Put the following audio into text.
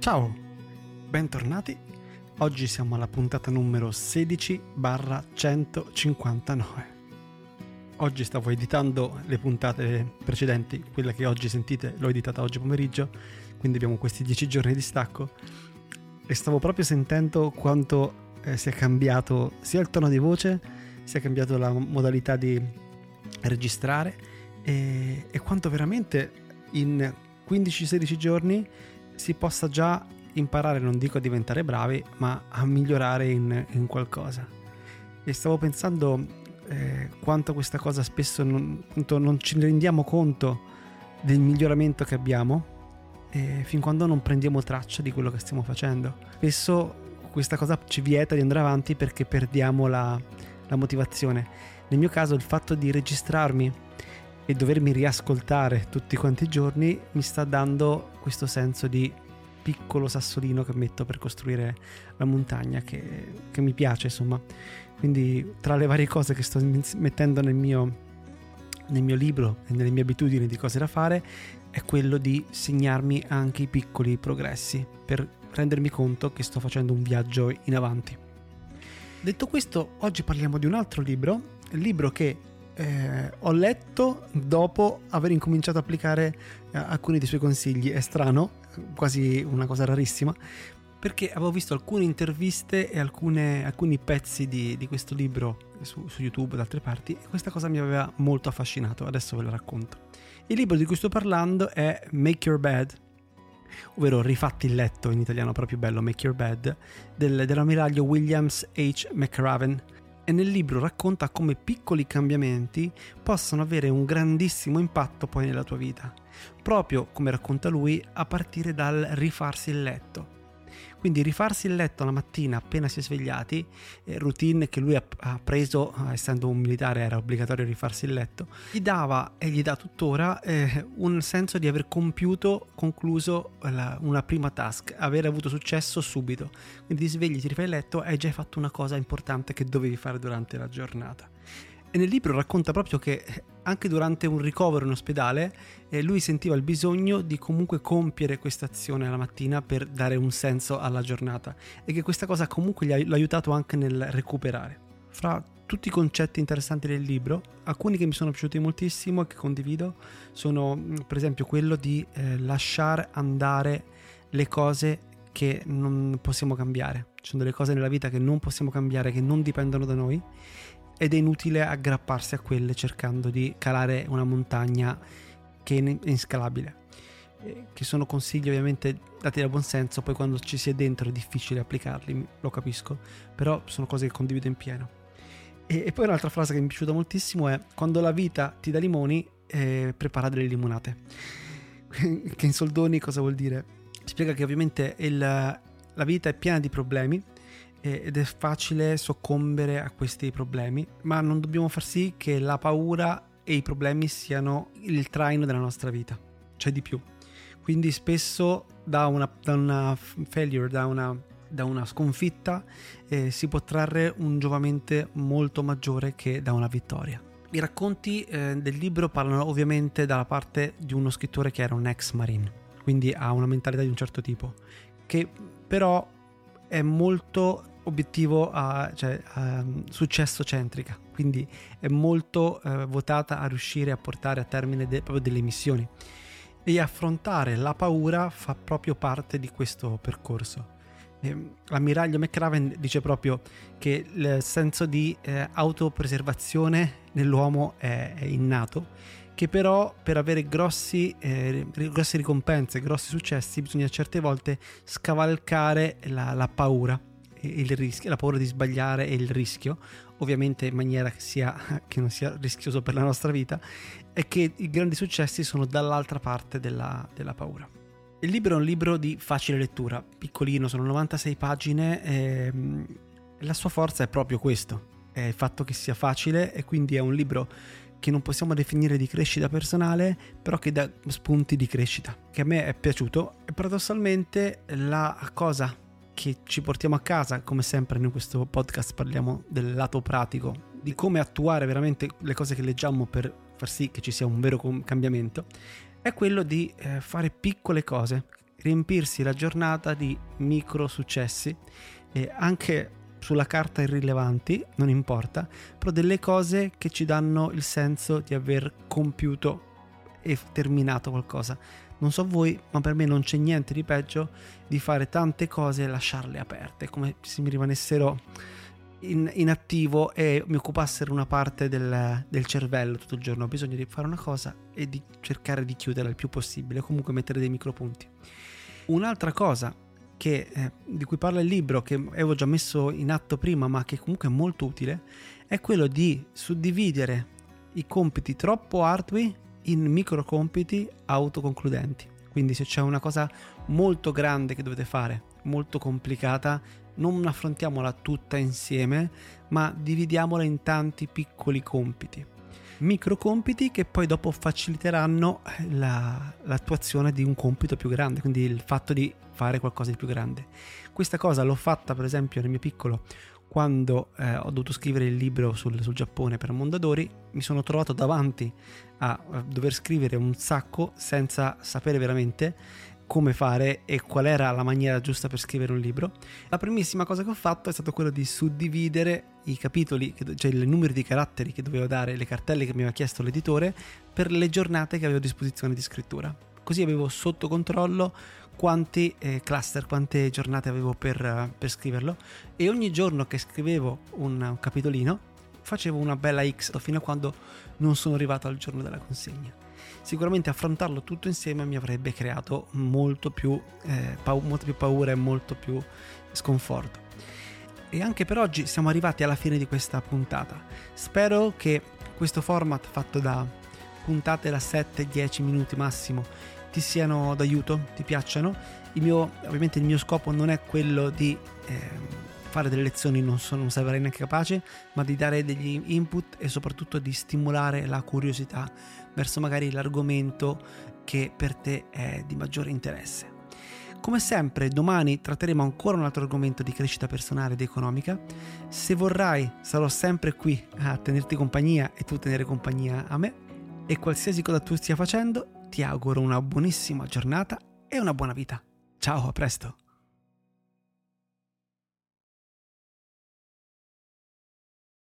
Ciao, bentornati. Oggi siamo alla puntata numero 16 barra 159. Oggi stavo editando le puntate precedenti, quella che oggi sentite l'ho editata oggi pomeriggio, quindi abbiamo questi 10 giorni di stacco e stavo proprio sentendo quanto eh, sia cambiato sia il tono di voce, sia cambiato la modalità di registrare e, e quanto veramente in 15-16 giorni si possa già imparare, non dico a diventare bravi, ma a migliorare in, in qualcosa. E stavo pensando eh, quanto questa cosa spesso non, non ci rendiamo conto del miglioramento che abbiamo eh, fin quando non prendiamo traccia di quello che stiamo facendo. Spesso questa cosa ci vieta di andare avanti perché perdiamo la, la motivazione. Nel mio caso il fatto di registrarmi e dovermi riascoltare tutti quanti i giorni mi sta dando questo senso di piccolo sassolino che metto per costruire la montagna che, che mi piace insomma. Quindi tra le varie cose che sto mettendo nel mio, nel mio libro e nelle mie abitudini di cose da fare è quello di segnarmi anche i piccoli progressi per rendermi conto che sto facendo un viaggio in avanti. Detto questo oggi parliamo di un altro libro il libro che eh, ho letto dopo aver incominciato ad applicare eh, alcuni dei suoi consigli. È strano, quasi una cosa rarissima, perché avevo visto alcune interviste e alcune, alcuni pezzi di, di questo libro su, su, YouTube da altre parti e questa cosa mi aveva molto affascinato. Adesso ve lo racconto. Il libro di cui sto parlando è Make Your Bed, ovvero Rifatti il letto in italiano proprio bello, Make Your Bed, del, dell'ammiraglio Williams H. McRaven e nel libro racconta come piccoli cambiamenti possano avere un grandissimo impatto poi nella tua vita, proprio come racconta lui a partire dal rifarsi il letto. Quindi rifarsi il letto la mattina appena si è svegliati, eh, routine che lui ha, preso, eh, essendo un militare era obbligatorio rifarsi il letto, gli dava e gli dà tuttora eh, un senso di aver compiuto, concluso la, una prima task, aver avuto successo subito. Quindi ti svegli, ti rifai il letto hai già fatto una cosa importante che dovevi fare durante la giornata. E nel libro racconta proprio che anche durante un ricovero in ospedale eh, lui sentiva il bisogno di comunque compiere questa azione alla mattina per dare un senso alla giornata e che questa cosa comunque gli ha, aiutato anche nel recuperare. Fra tutti i concetti interessanti del libro, alcuni che mi sono piaciuti moltissimo e che condivido sono mm, per esempio quello di eh, lasciare andare le cose che non possiamo cambiare. Ci sono delle cose nella vita che non possiamo cambiare, che non dipendono da noi ed è inutile aggrapparsi a quelle cercando di calare una montagna che è inscalabile. Eh, che sono consigli ovviamente dati da buon senso, poi quando ci si è dentro è difficile applicarli, lo capisco, però sono cose che condivido in pieno. E, e poi un'altra frase che mi è piaciuta moltissimo è quando la vita ti dà limoni, eh, prepara delle limonate. che in soldoni cosa vuol dire? Spiega che ovviamente il, la vita è piena di problemi, ed è facile soccombere a questi problemi, ma non dobbiamo far sì che la paura e i problemi siano il traino della nostra vita, c'è di più. Quindi spesso da una, da una failure, da una, da una sconfitta, eh, si può trarre un giovamento molto maggiore che da una vittoria. I racconti eh, del libro parlano ovviamente dalla parte di uno scrittore che era un ex marine, quindi ha una mentalità di un certo tipo, che però è molto obiettivo a, cioè, a successo centrica, quindi è molto eh, votata a riuscire a portare a termine de, proprio delle missioni. E affrontare la paura fa proprio parte di questo percorso. E l'ammiraglio McRaven dice proprio che il senso di eh, autopreservazione nell'uomo è, è, innato, che però per avere grossi, eh, grosse ricompense, grossi successi, bisogna certe volte scavalcare la, la paura rischio, la paura di sbagliare e il rischio, ovviamente in maniera che, sia, che non sia rischioso per la nostra vita, è che i grandi successi sono dall'altra parte della, della paura. Il libro è un libro di facile lettura, piccolino, sono 96 pagine e la sua forza è proprio questo, è il fatto che sia facile e quindi è un libro che non possiamo definire di crescita personale, però che dà spunti di crescita, che a me è piaciuto e paradossalmente la cosa che ci portiamo a casa, come sempre in questo podcast parliamo del lato pratico, di come attuare veramente le cose che leggiamo per far sì che ci sia un vero cambiamento, è quello di eh, fare piccole cose riempirsi la giornata di micro successi e anche sulla carta irrilevanti, non importa, però delle cose che ci danno il senso di aver compiuto e terminato qualcosa. Non so voi, ma per me non c'è niente di peggio di fare tante cose e lasciarle aperte, come se mi rimanessero in, in attivo e mi occupassero una parte del, del, cervello tutto il giorno. Ho bisogno di fare una cosa e di cercare di chiuderla il più possibile, comunque mettere dei micropunti. Un'altra cosa che, eh, di cui parla il libro, che avevo già messo in atto prima, ma che comunque è molto utile, è quello di suddividere i compiti troppo ardui in micro compiti autoconcludenti. Quindi se c'è una cosa molto grande che dovete fare, molto complicata, non affrontiamola tutta insieme, ma dividiamola in tanti piccoli compiti. Micro compiti che poi dopo faciliteranno la, l'attuazione di un compito più grande, quindi il fatto di fare qualcosa di più grande. Questa cosa l'ho fatta per esempio nel mio piccolo quando eh, ho dovuto scrivere il libro sul, sul, Giappone per Mondadori, mi sono trovato davanti a, dover scrivere un sacco senza sapere veramente come fare e qual era la maniera giusta per scrivere un libro. La primissima cosa che ho fatto è stato quello di suddividere i capitoli, cioè il numero di caratteri che dovevo dare, le cartelle che mi aveva chiesto l'editore, per le giornate che avevo a disposizione di scrittura. Così avevo sotto controllo quanti eh, cluster, quante giornate avevo per, per, scriverlo e ogni giorno che scrivevo un, un capitolino facevo una bella X fino a quando non sono arrivato al giorno della consegna sicuramente affrontarlo tutto insieme mi avrebbe creato molto più, eh, pau- molto più paura e molto più sconforto. E anche per oggi siamo arrivati alla fine di questa puntata. Spero che questo format fatto da puntate da 7-10 minuti massimo ti siano d'aiuto, ti piacciono. Il mio, ovviamente il mio scopo non è quello di eh, fare delle lezioni non, sono, non sarei neanche capace, ma di dare degli input e soprattutto di stimolare la curiosità verso magari l'argomento che per te è di maggiore interesse. Come sempre, domani tratteremo ancora un altro argomento di crescita personale ed economica. Se vorrai, sarò sempre qui a tenerti compagnia e tu tenere compagnia a me. E qualsiasi cosa tu stia facendo, ti auguro una buonissima giornata e una buona vita. Ciao, a presto!